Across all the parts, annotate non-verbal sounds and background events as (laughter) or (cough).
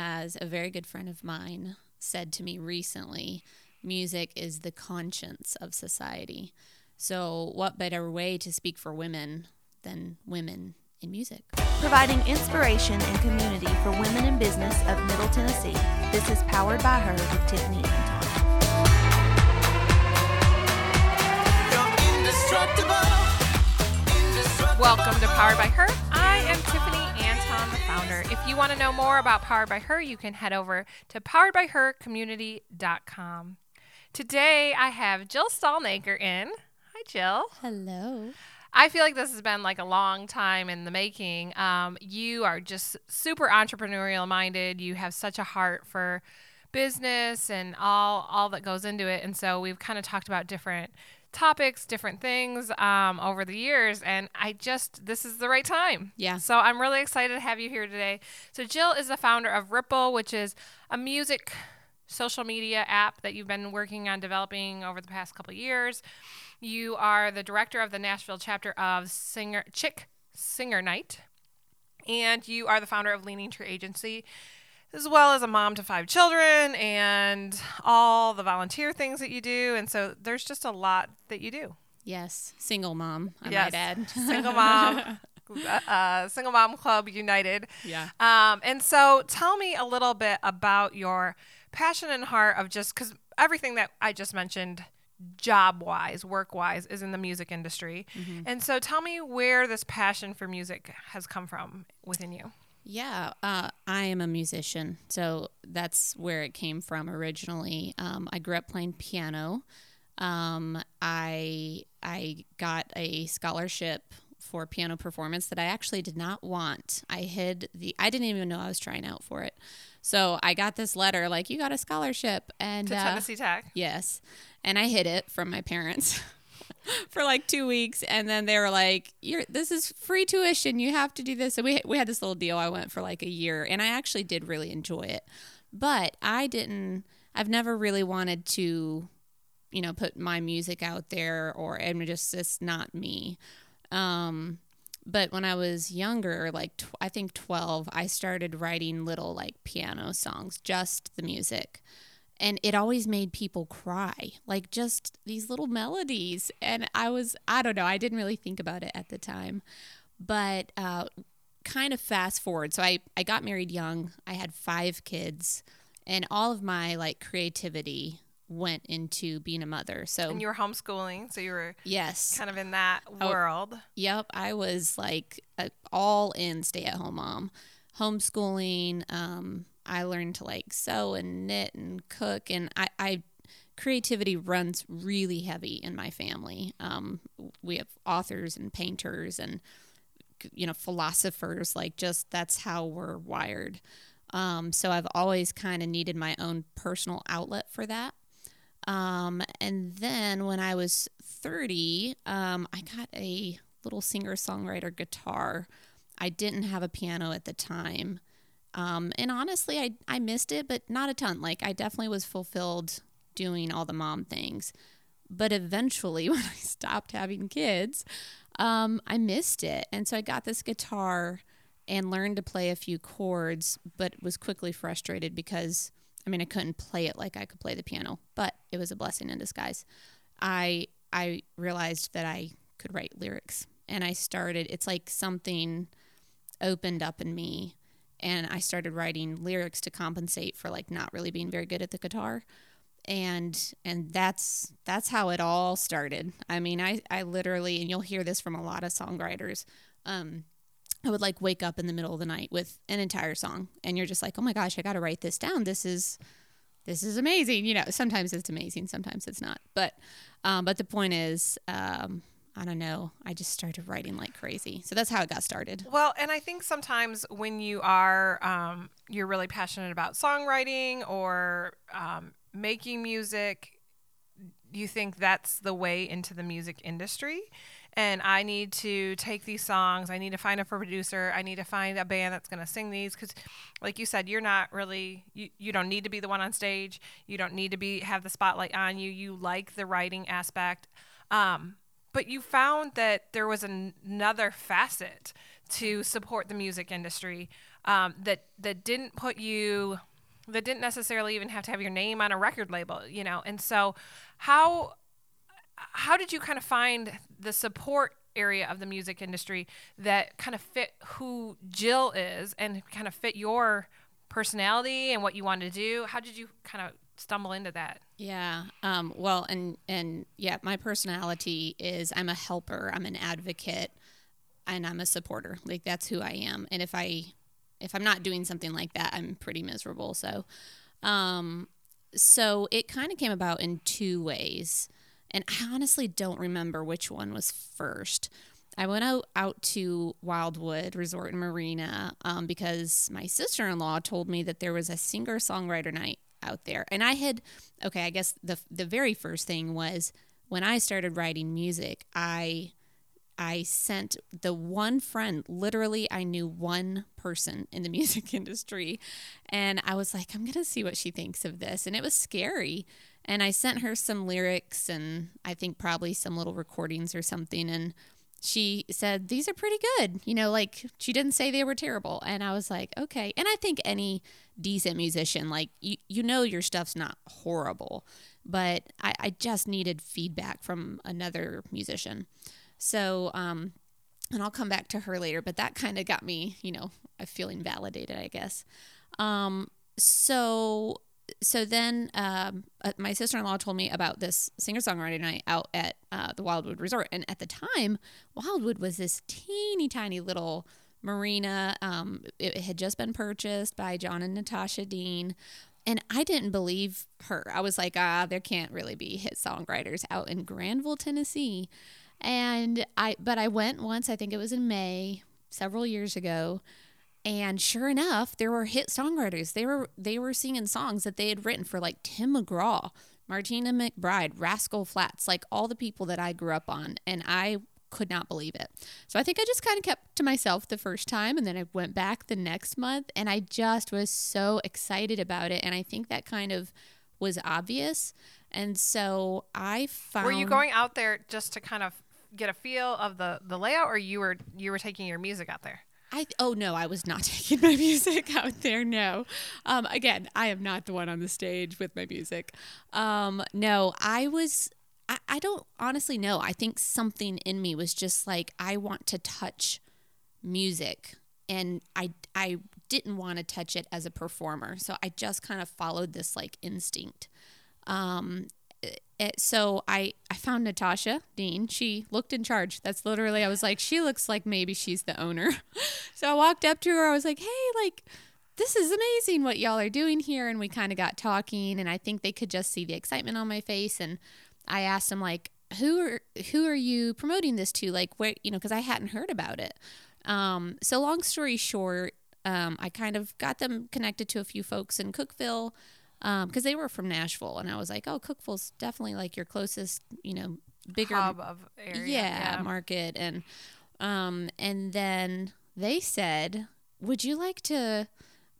as a very good friend of mine said to me recently, music is the conscience of society. So, what better way to speak for women than women in music? Providing inspiration and community for women in business of Middle Tennessee. This is Powered by Her with Tiffany Anton. Welcome to Powered by Her. I am Tiffany Anton, the founder. If you want to know more about Powered by Her, you can head over to poweredbyhercommunity.com. Today I have Jill Stalnaker in. Hi, Jill. Hello. I feel like this has been like a long time in the making. Um, you are just super entrepreneurial minded. You have such a heart for business and all all that goes into it. And so we've kind of talked about different topics, different things um, over the years, and I just this is the right time. Yeah. So I'm really excited to have you here today. So Jill is the founder of Ripple, which is a music social media app that you've been working on developing over the past couple of years. You are the director of the Nashville chapter of Singer Chick Singer Night, and you are the founder of Leaning Tree Agency as well as a mom to five children and all the volunteer things that you do. And so there's just a lot that you do. Yes, single mom, I Yes. might add. (laughs) (laughs) Single mom, uh, uh, Single Mom Club United. Yeah. Um, and so tell me a little bit about your passion and heart of just because everything that I just mentioned, job wise, work wise, is in the music industry. Mm-hmm. And so tell me where this passion for music has come from within you. Yeah, uh, I am a musician, so that's where it came from originally. Um, I grew up playing piano. Um, I I got a scholarship for piano performance that I actually did not want. I hid the. I didn't even know I was trying out for it. So I got this letter like you got a scholarship and To uh, Tennessee Tech. Yes. And I hid it from my parents (laughs) (laughs) for like two weeks. And then they were like, You're this is free tuition. You have to do this. So we we had this little deal. I went for like a year and I actually did really enjoy it. But I didn't I've never really wanted to, you know, put my music out there or and just it's not me. Um but when I was younger, like tw- I think 12, I started writing little like piano songs, just the music and it always made people cry like just these little melodies and i was i don't know i didn't really think about it at the time but uh, kind of fast forward so I, I got married young i had five kids and all of my like creativity went into being a mother so And you were homeschooling, so you were yes kind of in that Oh. world. Yep, I was like a all in stay at home mom. Homeschooling, um, I learned to like sew and knit and cook, and I, I creativity runs really heavy in my family. Um, we have authors and painters and you know philosophers. Like just that's how we're wired. Um, so I've always kind of needed my own personal outlet for that. Um, and then when I was 30, um, I got a little singer songwriter guitar. I didn't have a piano at the time. Um, and honestly, I, I missed it, but not a ton. Like, I definitely was fulfilled doing all the mom things. But eventually, (laughs) when I stopped having kids, um, I missed it. And so I got this guitar and learned to play a few chords, but was quickly frustrated because I mean I couldn't play it like I could play the piano, but it was a blessing in disguise. I I realized that I could write lyrics and I started it's like something opened up in me and I started writing lyrics to compensate for like not really being very good at the guitar. And and that's that's how it all started. I mean i i literally and you'll hear this from a lot of songwriters um i would like wake up in the middle of the night with an entire song and you're just like oh my gosh i got to write this down. This is this is amazing. You know sometimes it's amazing sometimes it's not. But um but the point is um i don't know i just started writing like crazy so that's how it got started Well, and I think sometimes when you are um, you're really passionate about songwriting or um, making music, you think that's the way into the music industry. And I need to take these songs. I need to find a producer. I need to find a band that's going to sing these because, like you said, you're not really you, you don't need to be the one on stage. You don't need to be have the spotlight on you. You like the writing aspect. Um, but you found that there was an- another facet to support the music industry um, that that didn't put you that didn't necessarily even have to have your name on a record label, you know. And so, how how did you kind of find the support area of the music industry that kind of fit who Jill is and kind of fit your personality and what you wanted to do? How did you kind of stumble into that? Yeah. Um, well, and and yeah, my personality is I'm a helper. I'm an advocate, and I'm a supporter. Like that's who I am. And if I if I'm not doing something like that, I'm pretty miserable. So, um, so it kind of came about in two ways, and I honestly don't remember which one was first. I went out, out to Wildwood Resort and Marina um, because my sister in law told me that there was a singer songwriter night out there. And I had, okay, I guess the, the very first thing was when I started writing music, I I sent the one friend, literally, I knew one person in the (laughs) music industry. And I was like, I'm going to see what she thinks of this. And it was scary. And I sent her some lyrics and I think probably some little recordings or something. And she said, These are pretty good. You know, like she didn't say they were terrible. And I was like, Okay. And I think any decent musician, like you, you know, your stuff's not horrible, but I, I just needed feedback from another musician. So, um, and I'll come back to her later, but that kind of got me, you know, feeling validated, I guess. Um, so, so then um, uh, my sister in law told me about this singer songwriter night out at uh, the Wildwood Resort. And at the time, Wildwood was this teeny tiny little marina. Um, it had just been purchased by John and Natasha Dean. And I didn't believe her. I was like, ah, there can't really be hit songwriters out in Granville, Tennessee. And I, but I went once, I think it was in May several years ago. And sure enough, there were hit songwriters. They were they were singing songs that they had written for like Tim McGraw, Martina McBride, Rascal Flatts, like all the people that I grew up on. And I could not believe it. So I think I just kind of kept to myself the first time and then I went back the next month and I just was so excited about it. And I think that kind of was obvious. And so I found Were you going out there just to kind of get a feel of the the layout, or you were you were taking your music out there? I oh no, I was not (laughs) taking my music out there. No, um, again, I am not the one on the stage with my music. Um, no, I was. I, I don't honestly know. I think something in me was just like I want to touch music, and I I didn't want to touch it as a performer. So I just kind of followed this like instinct. Um, it, so I, I found Natasha Dean. She looked in charge. That's literally, I was like, she looks like maybe she's the owner. (laughs) so I walked up to her. I was like, hey, like, this is amazing what y'all are doing here. And we kind of got talking. And I think they could just see the excitement on my face. And I asked them, like, who are, who are you promoting this to? Like, where, you know, because I hadn't heard about it. Um, so long story short, um, I kind of got them connected to a few folks in Cookeville because um, they were from Nashville, and I was like, oh, Cookeville's definitely like your closest, you know, bigger hub of area, yeah, yeah. market, and um, and then they said, would you like to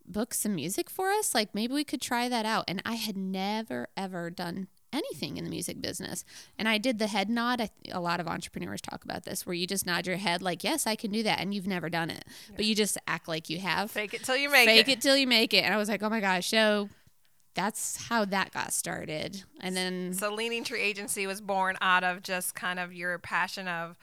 book some music for us? Like maybe we could try that out. And I had never ever done anything in the music business. And I did the head nod. I, a lot of entrepreneurs talk about this, where you just nod your head like, "Yes, I can do that," and you've never done it, yeah. but you just act like you have. Fake it till you make Fake it. Fake it till you make it. And I was like, "Oh my gosh!" So that's how that got started. And then so Leaning Tree Agency was born out of just kind of your passion of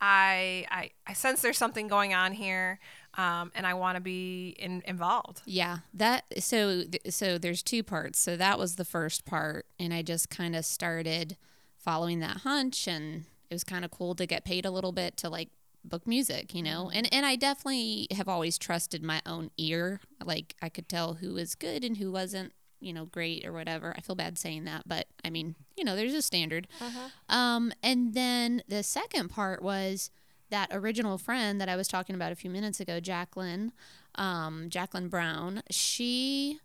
I I, I sense there's something going on here. Um, and I want to be in, involved. Yeah, that so so there's two parts. So that was the first part, and I just kind of started following that hunch, and it was kind of cool to get paid a little bit to like book music, you know. Mm-hmm. And and I definitely have always trusted my own ear. Like I could tell who was good and who wasn't you know, great or whatever. I feel bad saying that, but I mean, you know, there's a standard. Uh-huh. Um, and then the second part was that original friend that I was talking about a few minutes ago, Jacqueline, um, Jacqueline Brown. She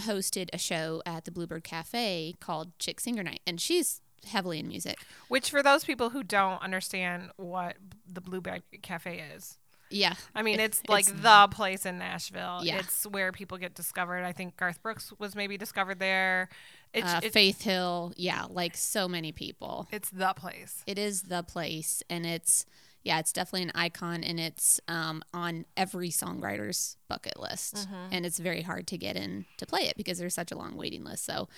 hosted a show at the Bluebird Cafe called Chick Singer Night, and she's heavily in music. Which, for those people who don't understand what the Bluebird Cafe is, yeah. I mean, it's, it's like the place in Nashville. Yeah. It's where people get discovered. I think Garth Brooks was maybe discovered there. It's, uh, it's, Faith Hill. Yeah. Like so many people. It's the place. It is the place. And it's, yeah, it's definitely an icon, and it's um, on every songwriter's bucket list, and it's very hard to get in to play it because there's such a long waiting list. So,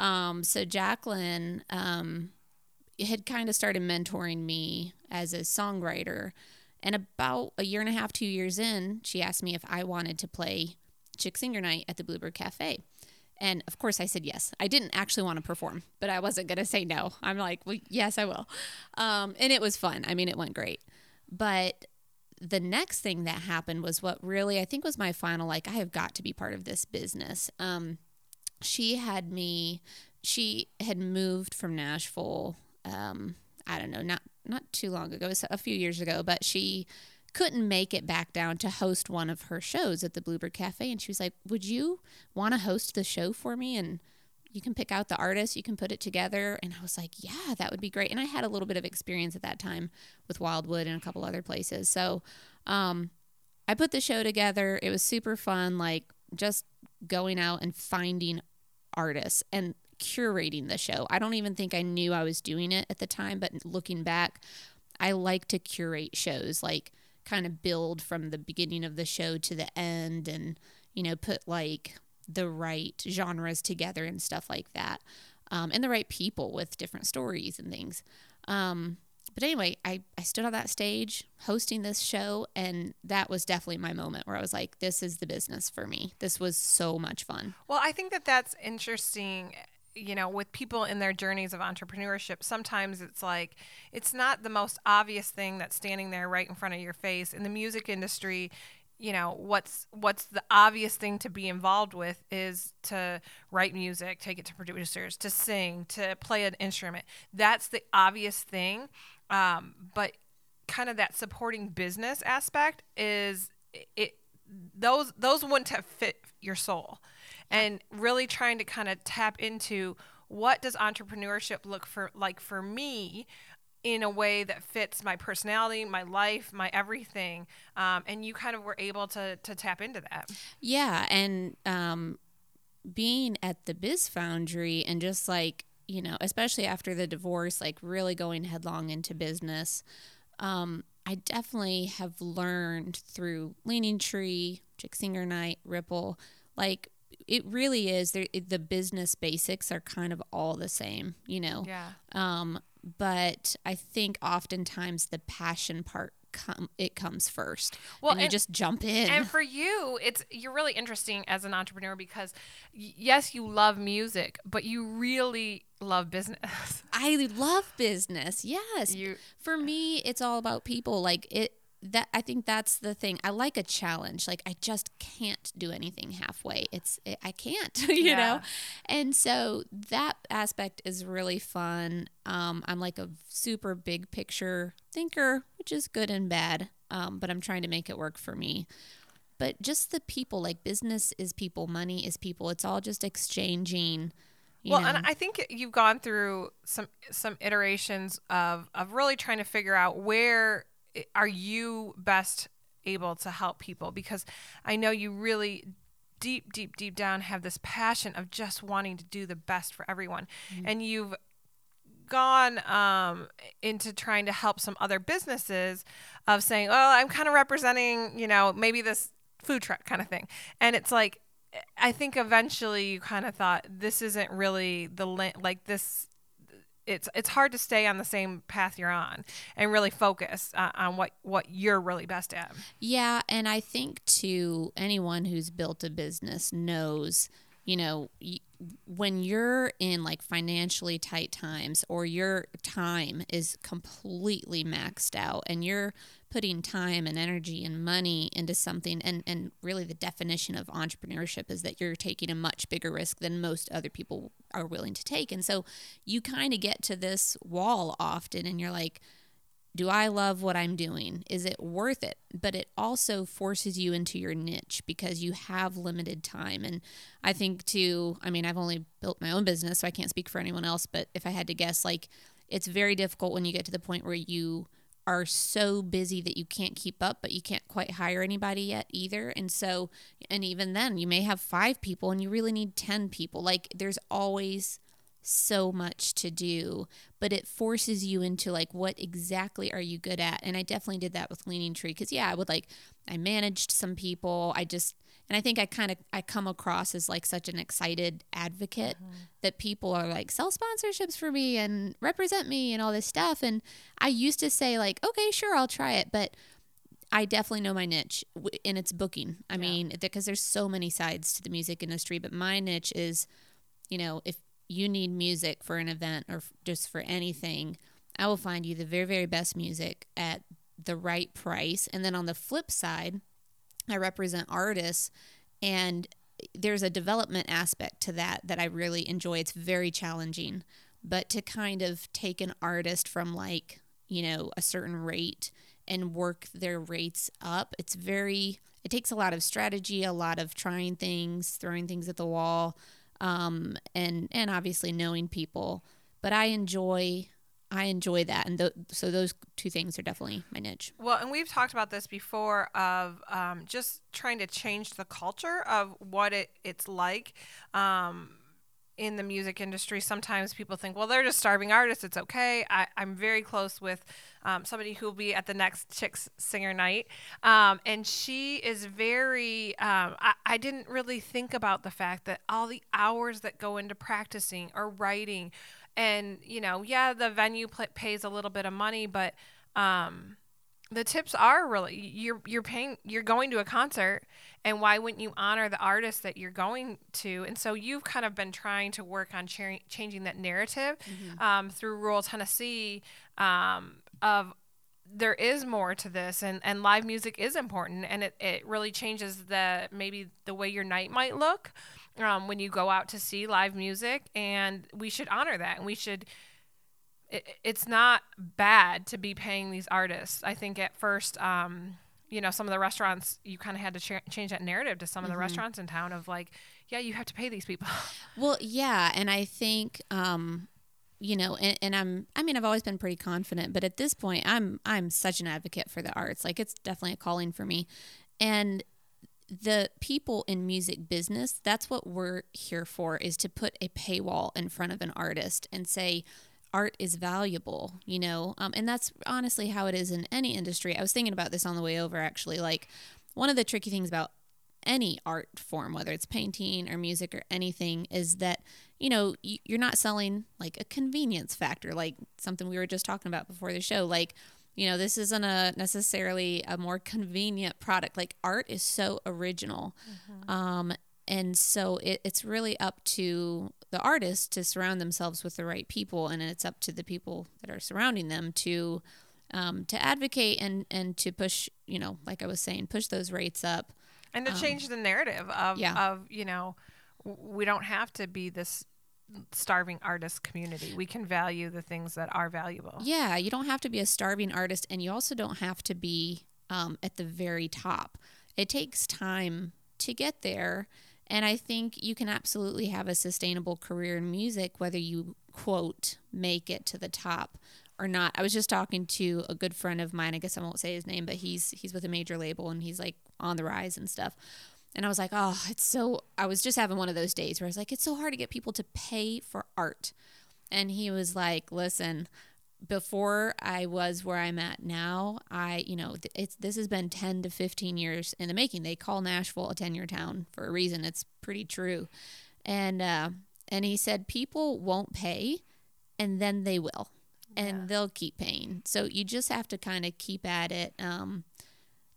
um, so Jacqueline um, had kind of started mentoring me as a songwriter, and about a year and a half, two years in, she asked me if I wanted to play Chick Singer Night at the Bluebird Cafe. And of course, I said yes. I didn't actually want to perform, but I wasn't going to say no. I'm like, well, yes, I will. Um, and it was fun. I mean, it went great. But the next thing that happened was what really, I think, was my final, like, I have got to be part of this business. Um, she had me, she had moved from Nashville. Um, I don't know, not not too long ago, a few years ago, but she couldn't make it back down to host one of her shows at the Bluebird Cafe. And she was like, Would you want to host the show for me? And you can pick out the artist, you can put it together. And I was like, Yeah, that would be great. And I had a little bit of experience at that time with Wildwood and a couple other places. So um, I put the show together. It was super fun, like just going out and finding artists and curating the show. I don't even think I knew I was doing it at the time, but looking back, I like to curate shows, like kind of build from the beginning of the show to the end and, you know, put like the right genres together and stuff like that. Um, and the right people with different stories and things. Um, but anyway, I, I stood on that stage hosting this show, and that was definitely my moment where I was like, this is the business for me. This was so much fun. Well, I think that that's interesting. You know, with people in their journeys of entrepreneurship, sometimes it's like it's not the most obvious thing that's standing there right in front of your face. In the music industry, you know what's what's the obvious thing to be involved with is to write music take it to producers to sing to play an instrument. That's the obvious thing. Um, but kind of that supporting business aspect is it those those wouldn't have fit your soul and really trying to kind of tap into what does entrepreneurship look for like for me in a way that fits my personality, my life, my everything. Um, and you kind of were able to to tap into that. Yeah, and um, being at the Biz Foundry and just like you know, especially after the divorce, like really going headlong into business. Um, I definitely have learned through Leaning Tree, Chick Singer Night, Ripple, like it really is. There, the business basics are kind of all the same, you know. Yeah. Um, but I think oftentimes the passion part come it comes first. Well, and you and- just jump in. And for you, it's you're really interesting as an entrepreneur because yes, you love music, but you really love business. (laughs) I love business. Yes. You- For me, it's all about people. Like it that I think that's the thing. I like a challenge. Like I just can't do anything halfway. It's it, I can't, (laughs) you Yeah. know. And so that aspect is really fun. Um, I'm like a super big picture thinker, which is good and bad. Um, but I'm trying to make it work for me. But just the people, like business is people, money is people. It's all just exchanging. You well, know? and I think you've gone through some some iterations of of really trying to figure out where are you best able to help people? Because I know you really deep deep deep down have this passion of just wanting to do the best for everyone. And you've gone um, into trying to help some other businesses of saying, well, I'm kind of representing, you know, maybe this food truck kind of thing," and it's like, I think eventually you kind of thought this isn't really the like this. It's it's hard to stay on the same path you're on and really focus uh, on what what you're really best at. Yeah, and I think to anyone who's built a business knows, you know, when you're in like financially tight times or your time is completely maxed out and you're putting time and energy and money into something and and really the definition of entrepreneurship is that you're taking a much bigger risk than most other people are willing to take. And so you kind of get to this wall often and you're like do I love what I'm doing? Is it worth it? But it also forces you into your niche because you have limited time. And I think, too, I mean, I've only built my own business, so I can't speak for anyone else. But if I had to guess, like, it's very difficult when you get to the point where you are so busy that you can't keep up, but you can't quite hire anybody yet either. And so, and even then, you may have five people and you really need 10 people. Like, there's always so much to do, but it forces you into like what exactly are you good at? And I definitely did that with Leaning Tree cuz yeah, I would like I managed some people. I just and I think I kind of I come across as like such an excited advocate mm-hmm. that people are like sell sponsorships for me and represent me and all this stuff and I used to say like okay, sure, I'll try it, but I definitely know my niche and it's booking. I yeah. mean, because there's so many sides to the music industry, but my niche is, you know, if you need music for an event or just for anything, I will find you the very, very best music at the right price. And then on the flip side, I represent artists and there's a development aspect to that that I really enjoy. It's very challenging, but to kind of take an artist from like, you know, a certain rate and work their rates up. It's very, it takes a lot of strategy, a lot of trying things, throwing things at the wall, um, and and obviously knowing people. But I enjoy, I enjoy that, and th- so those two things are definitely my niche. Well, and we've talked about this before of um, just trying to change the culture of what it it's like. Um, in the music industry, sometimes people think, well, they're just starving artists. It's okay. I, I'm very close with um, somebody who will be at the next Chicks Singer Night. Um, and she is very, um, I, I didn't really think about the fact that all the hours that go into practicing or writing, and, you know, yeah, the venue pl- pays a little bit of money, but um, the tips are really you're you're paying you're going to a concert and why wouldn't you honor the artist that you're going to and so you've kind of been trying to work on cha- changing that narrative mm-hmm. um, through rural tennessee um, of there is more to this and, and live music is important and it, it really changes the maybe the way your night might look um, when you go out to see live music and we should honor that and we should it, it's not bad to be paying these artists. I think at first um, you know some of the restaurants you kind of had to ch- change that narrative to some of the mm-hmm. restaurants in town of like yeah you have to pay these people. (laughs) Well yeah and i think um, you know and, and i'm i mean i've always been pretty confident but at this point i'm i'm such an advocate for the arts. Like it's definitely a calling for me. And the people in music business that's what we're here for is to put a paywall in front of an artist and say art is valuable you know? Um, and that's honestly how it is in any industry. I was thinking about this on the way over actually. Like one of the tricky things about any art form, whether it's painting or music or anything, is that, you know, you're not selling like a convenience factor, like something we were just talking about before the show. Like, you know, this isn't a necessarily a more convenient product. Like, art is so original. Mm-hmm. Um, and so it, it's really up to the artist to surround themselves with the right people, and it's up to the people that are surrounding them to um, to advocate and and to push, you know, like I was saying, push those rates up and to um, change the narrative of yeah. of you know we don't have to be this starving artist community. We can value the things that are valuable. Yeah, you don't have to be a starving artist, and you also don't have to be um, at the very top. It takes time to get there. And I think you can absolutely have a sustainable career in music, whether you, quote, make it to the top or not. I was just talking to a good friend of mine. I guess I won't say his name, but he's he's with a major label and he's like on the rise and stuff. And I was like, oh, it's so. I was just having one of those days where I was like, it's so hard to get people to pay for art. And he was like, listen, before I was where I'm at now, I, you know, it's this has been 10 to 15 years in the making. They call Nashville a 10 year town for a reason. It's pretty true. And uh, and he said people won't pay, and then they will and yeah. they'll keep paying. So you just have to kind of keep at it. Um,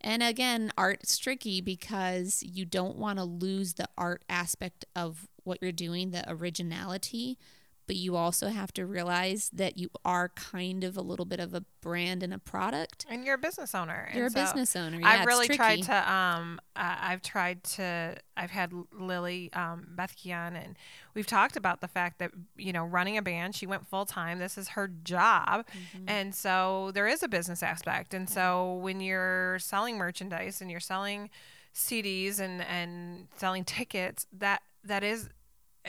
and again, art's tricky because you don't want to lose the art aspect of what you're doing, the originality but you also have to realize that you are kind of a little bit of a brand and a product. And you're a business owner. You're and a so business owner. Yeah, I've really tried to. Um, uh, I've tried to. I've had Lily um, Bethkian, and we've talked about the fact that you know running a band. She went full time. This is her job, mm-hmm. and so there is a business aspect. And so when you're selling merchandise and you're selling CDs and and selling tickets, that that is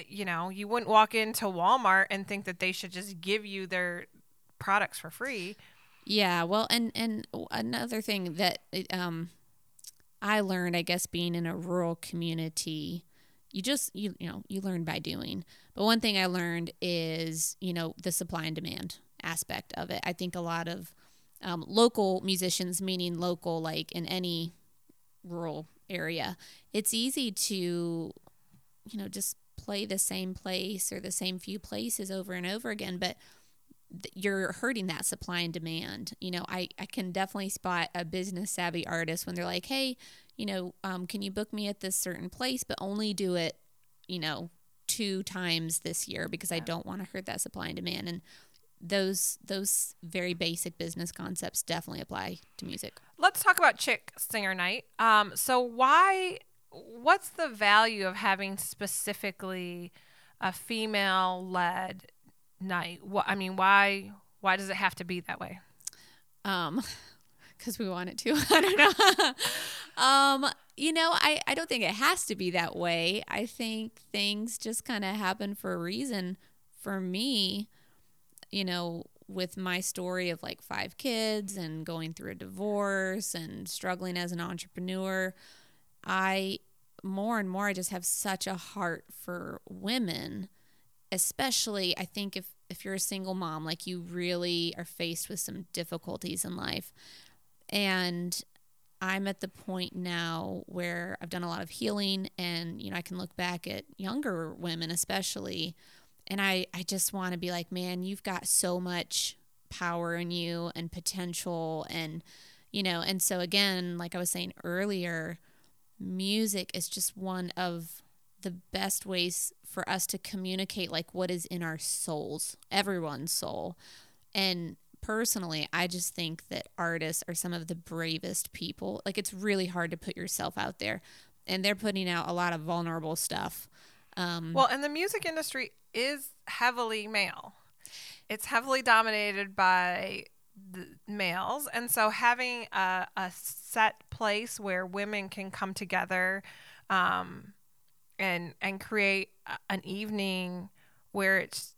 you know, you wouldn't walk into Walmart and think that they should just give you their products for free. Yeah, well, and and another thing that um I learned, I guess, being in a rural community, you just you you know you learn by doing but one thing i learned is you know the supply and demand aspect of it i think a lot of um, local musicians meaning local like in any rural area it's easy to you know just play the same place or the same few places over and over again but th- you're hurting that supply and demand you know i, I can definitely spot a business savvy artist when they're like hey you know, um, can you book me at this certain place, but only do it, you know, two times this year because I don't want to hurt that supply and demand. And those those very basic business concepts definitely apply to music. Let's talk about Chick Singer Night. Um, so why? What's the value of having specifically a female-led night? What I mean, why? Why does it have to be that way? Um, (laughs) because we want it to. (laughs) I don't know. (laughs) um, you know, I, I don't think it has to be that way. I think things just kind of happen for a reason. For me, you know, with my story of like five kids and going through a divorce and struggling as an entrepreneur, I more and more I just have such a heart for women, especially I think if if you're a single mom, like you really are faced with some difficulties in life. And I'm at the point now where I've done a lot of healing and you know I can look back at younger women especially and I I just want to be like man you've got so much power in you and potential and you know and so again like I was saying earlier music is just one of the best ways for us to communicate like what is in our souls everyone's soul and personally, I just think that artists are some of the bravest people. Like it's really hard to put yourself out there, and they're putting out a lot of vulnerable stuff. Um, well, and the music industry is heavily male. It's heavily dominated by males, and so having a, a set place where women can come together, um, and and create an evening where it's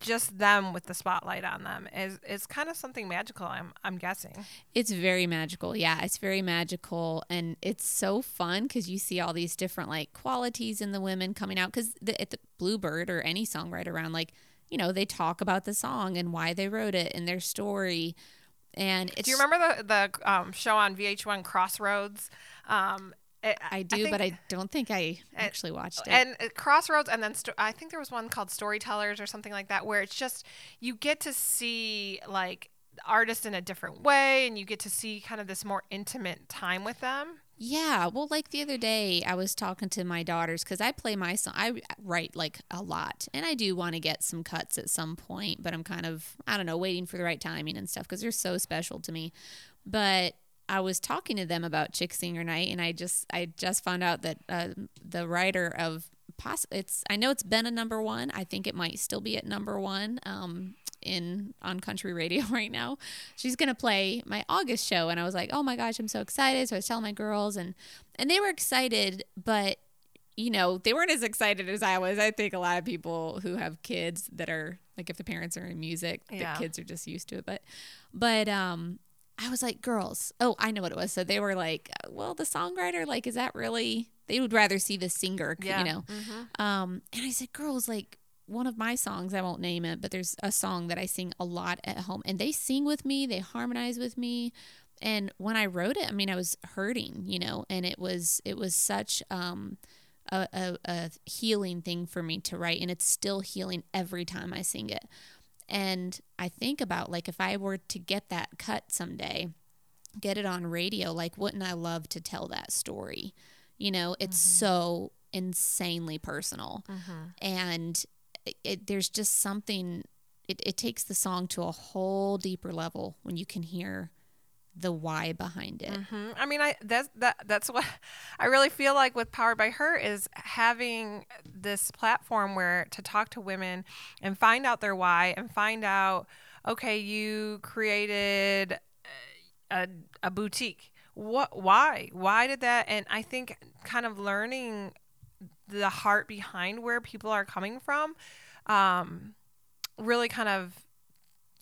just them with the spotlight on them is is kind of something magical i'm i'm guessing. It's very magical yeah it's very magical and it's so fun cuz you see all these different like qualities in the women coming out cuz at the bluebird or any songwriter around like you know they talk about the song and why they wrote it and their story and do you remember the the um, show on vh1 crossroads um, it, I do, I think, but I don't think I actually watched it. And uh, Crossroads, and then sto- I think there was one called Storytellers or something like that, where it's just you get to see like artists in a different way, and you get to see kind of this more intimate time with them. Yeah, well, like the other day, I was talking to my daughters because I play my song. I write like a lot, and I do want to get some cuts at some point, but I'm kind of I don't know, waiting for the right timing and stuff because they're so special to me. But I was talking to them about Chick Singer Night, and I just I just found out that uh, the writer of poss- it's I know it's been a number one. I think it might still be at number one um, in on country radio (laughs) right now. She's gonna play my August show, and I was like, oh my gosh, I'm so excited! So I was telling my girls, and and they were excited, but you know they weren't as excited as I was. I think a lot of people who have kids that are like if the parents are in music, yeah. the kids are just used to it. But but um I was like, girls, oh, I know what it was. So they were like, well, the songwriter, like, is that really? They would rather see the singer, yeah. you know. Mm-hmm. Um, and I said, girls, like, one of my songs, I won't name it, but there's a song that I sing a lot at home, and they sing with me, they harmonize with me. And when I wrote it, I mean, I was hurting, you know, and it was it was such um, a, a, a healing thing for me to write, and it's still healing every time I sing it. And I think about like if I were to get that cut someday, get it on radio, like wouldn't I love to tell that story? You know, it's mm-hmm. so insanely personal. Mm-hmm. And it, it, there's just something, it, it takes the song to a whole deeper level when you can hear the why behind it. Mm-hmm. I mean, I that's that that's what (laughs) I really feel like with Powered by Her is having this platform where to talk to women and find out their why and find out okay, you created a, a boutique. What why? Why did that and I think kind of learning the heart behind where people are coming from um, really kind of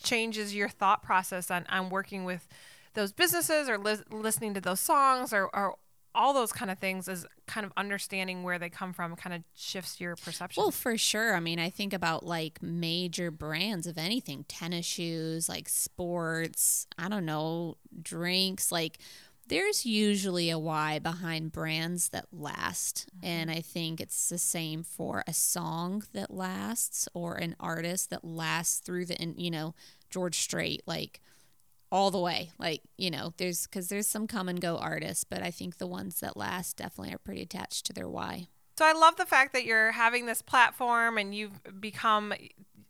changes your thought process on, on working with those businesses or li- listening to those songs or, or all those kind of things is kind of understanding where they come from kind of shifts your perception. Well, for sure. I mean, I think about like major brands of anything tennis shoes, like sports, I don't know, drinks. Like, there's usually a why behind brands that last. Mm-hmm. And I think it's the same for a song that lasts or an artist that lasts through the, you know, George Strait. Like, all the way. Like, you know, there's because there's some come and go artists, but I think the ones that last definitely are pretty attached to their why. So I love the fact that you're having this platform and you've become,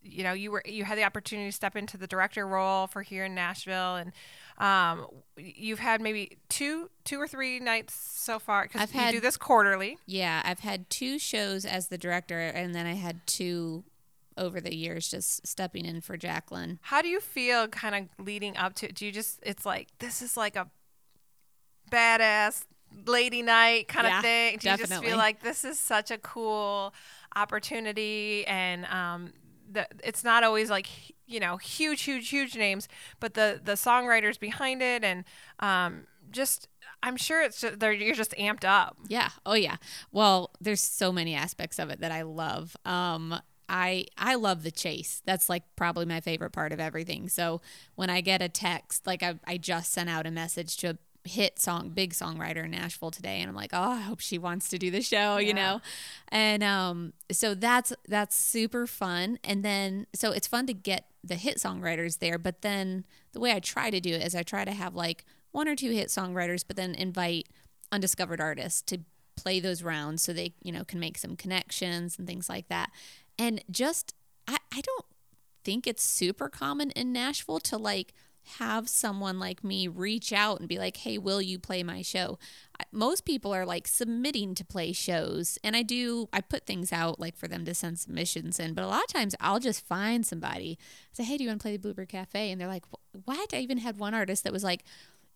you know, you were you had the opportunity to step into the director role for here in Nashville, and um, you've had maybe two two or three nights so far because you had, do this quarterly. Yeah, I've had two shows as the director, and then I had two over the years just stepping in for Jacqueline. How do you feel kind of leading up to it? Do you just it's like this is like a badass lady night kind yeah, of thing? Do you definitely. just feel like this is such a cool opportunity and um the, it's not always like you know huge huge huge names but the the songwriters behind it and um just I'm sure it's just, you're just amped up. Yeah. Oh yeah. Well, there's so many aspects of it that I love. Um, I I love the chase. That's like probably my favorite part of everything. So when I get a text, like I, I just sent out a message to a hit song, big songwriter in Nashville today, and I'm like, oh, I hope she wants to do the show, yeah. you know, and um, so that's that's super fun. And then so it's fun to get the hit songwriters there, but then the way I try to do it is I try to have like one or two hit songwriters, but then invite undiscovered artists to play those rounds so they you know can make some connections and things like that and just, I, I don't think it's super common in Nashville to like have someone like me reach out and be like, hey, will you play my show? Most people are like submitting to play shows. And I do, I put things out like for them to send submissions in. But a lot of times I'll just find somebody, say, hey, do you want to play the Bluebird Cafe? And they're like, what? I even had one artist that was like,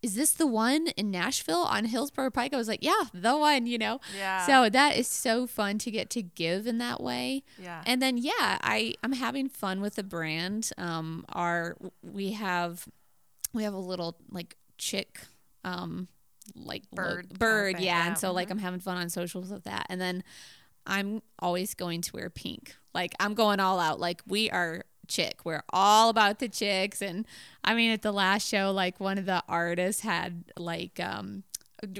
is this the one in Nashville on Hillsboro Pike? I was like, yeah, the one, you know? Yeah. So that is so fun to get to give in that way. Yeah. And then, yeah, I, I'm having fun with the brand. Um, our, we have, we have a little like chick, um, like bird, bird. yeah. yeah. And so like, mm-hmm. I'm having fun on socials with that. And then I'm always going to wear pink. Like I'm going all out. Like we are chick. We're all about the chicks. And I mean, at the last show, like one of the artists had like um,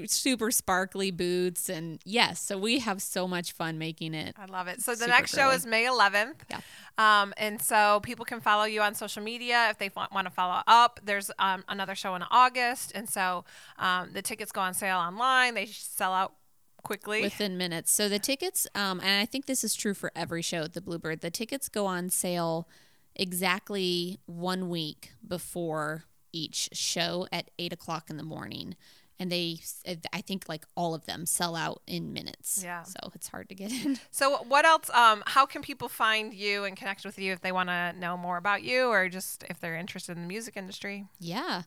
super sparkly boots. And yes, so we have so much fun making it. I love it. So the next girly. show is May 11th. Yeah. Um, and so people can follow you on social media if they want to follow up. There's um, another show in August. And so um, the tickets go on sale online. They sell out quickly within minutes. So the tickets, um, and I think this is true for every show at the Bluebird. The tickets go on sale exactly one week before each show at eight o'clock in the morning. And they, I think, like all of them sell out in minutes. Yeah. So it's hard to get in. So, what else? Um, how can people find you and connect with you if they want to know more about you or just if they're interested in the music industry? Yeah.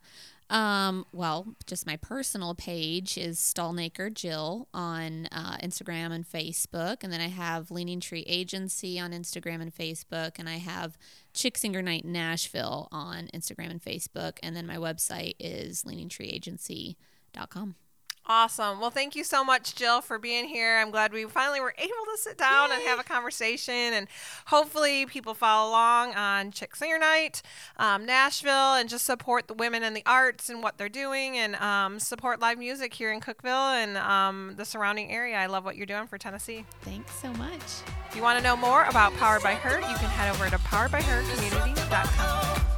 Um, well, just my personal page is Stalnaker Jill on uh, Instagram and Facebook. And then I have Leaning Tree Agency on Instagram and Facebook. And I have Chick Singer Night Nashville on Instagram and Facebook. And then my website is leaningtreeagency.com. Awesome. Well, thank you so much, Jill, for being here. I'm glad we finally were able to sit down Yay. and have a conversation. And hopefully, people follow along on Chick Singer Night, um, Nashville, and just support the women in the arts and what they're doing and um, support live music here in Cookeville and um, the surrounding area. I love what you're doing for Tennessee. Thanks so much. If you want to know more about Powered by Her, you can head over to poweredbyhercommunity.com.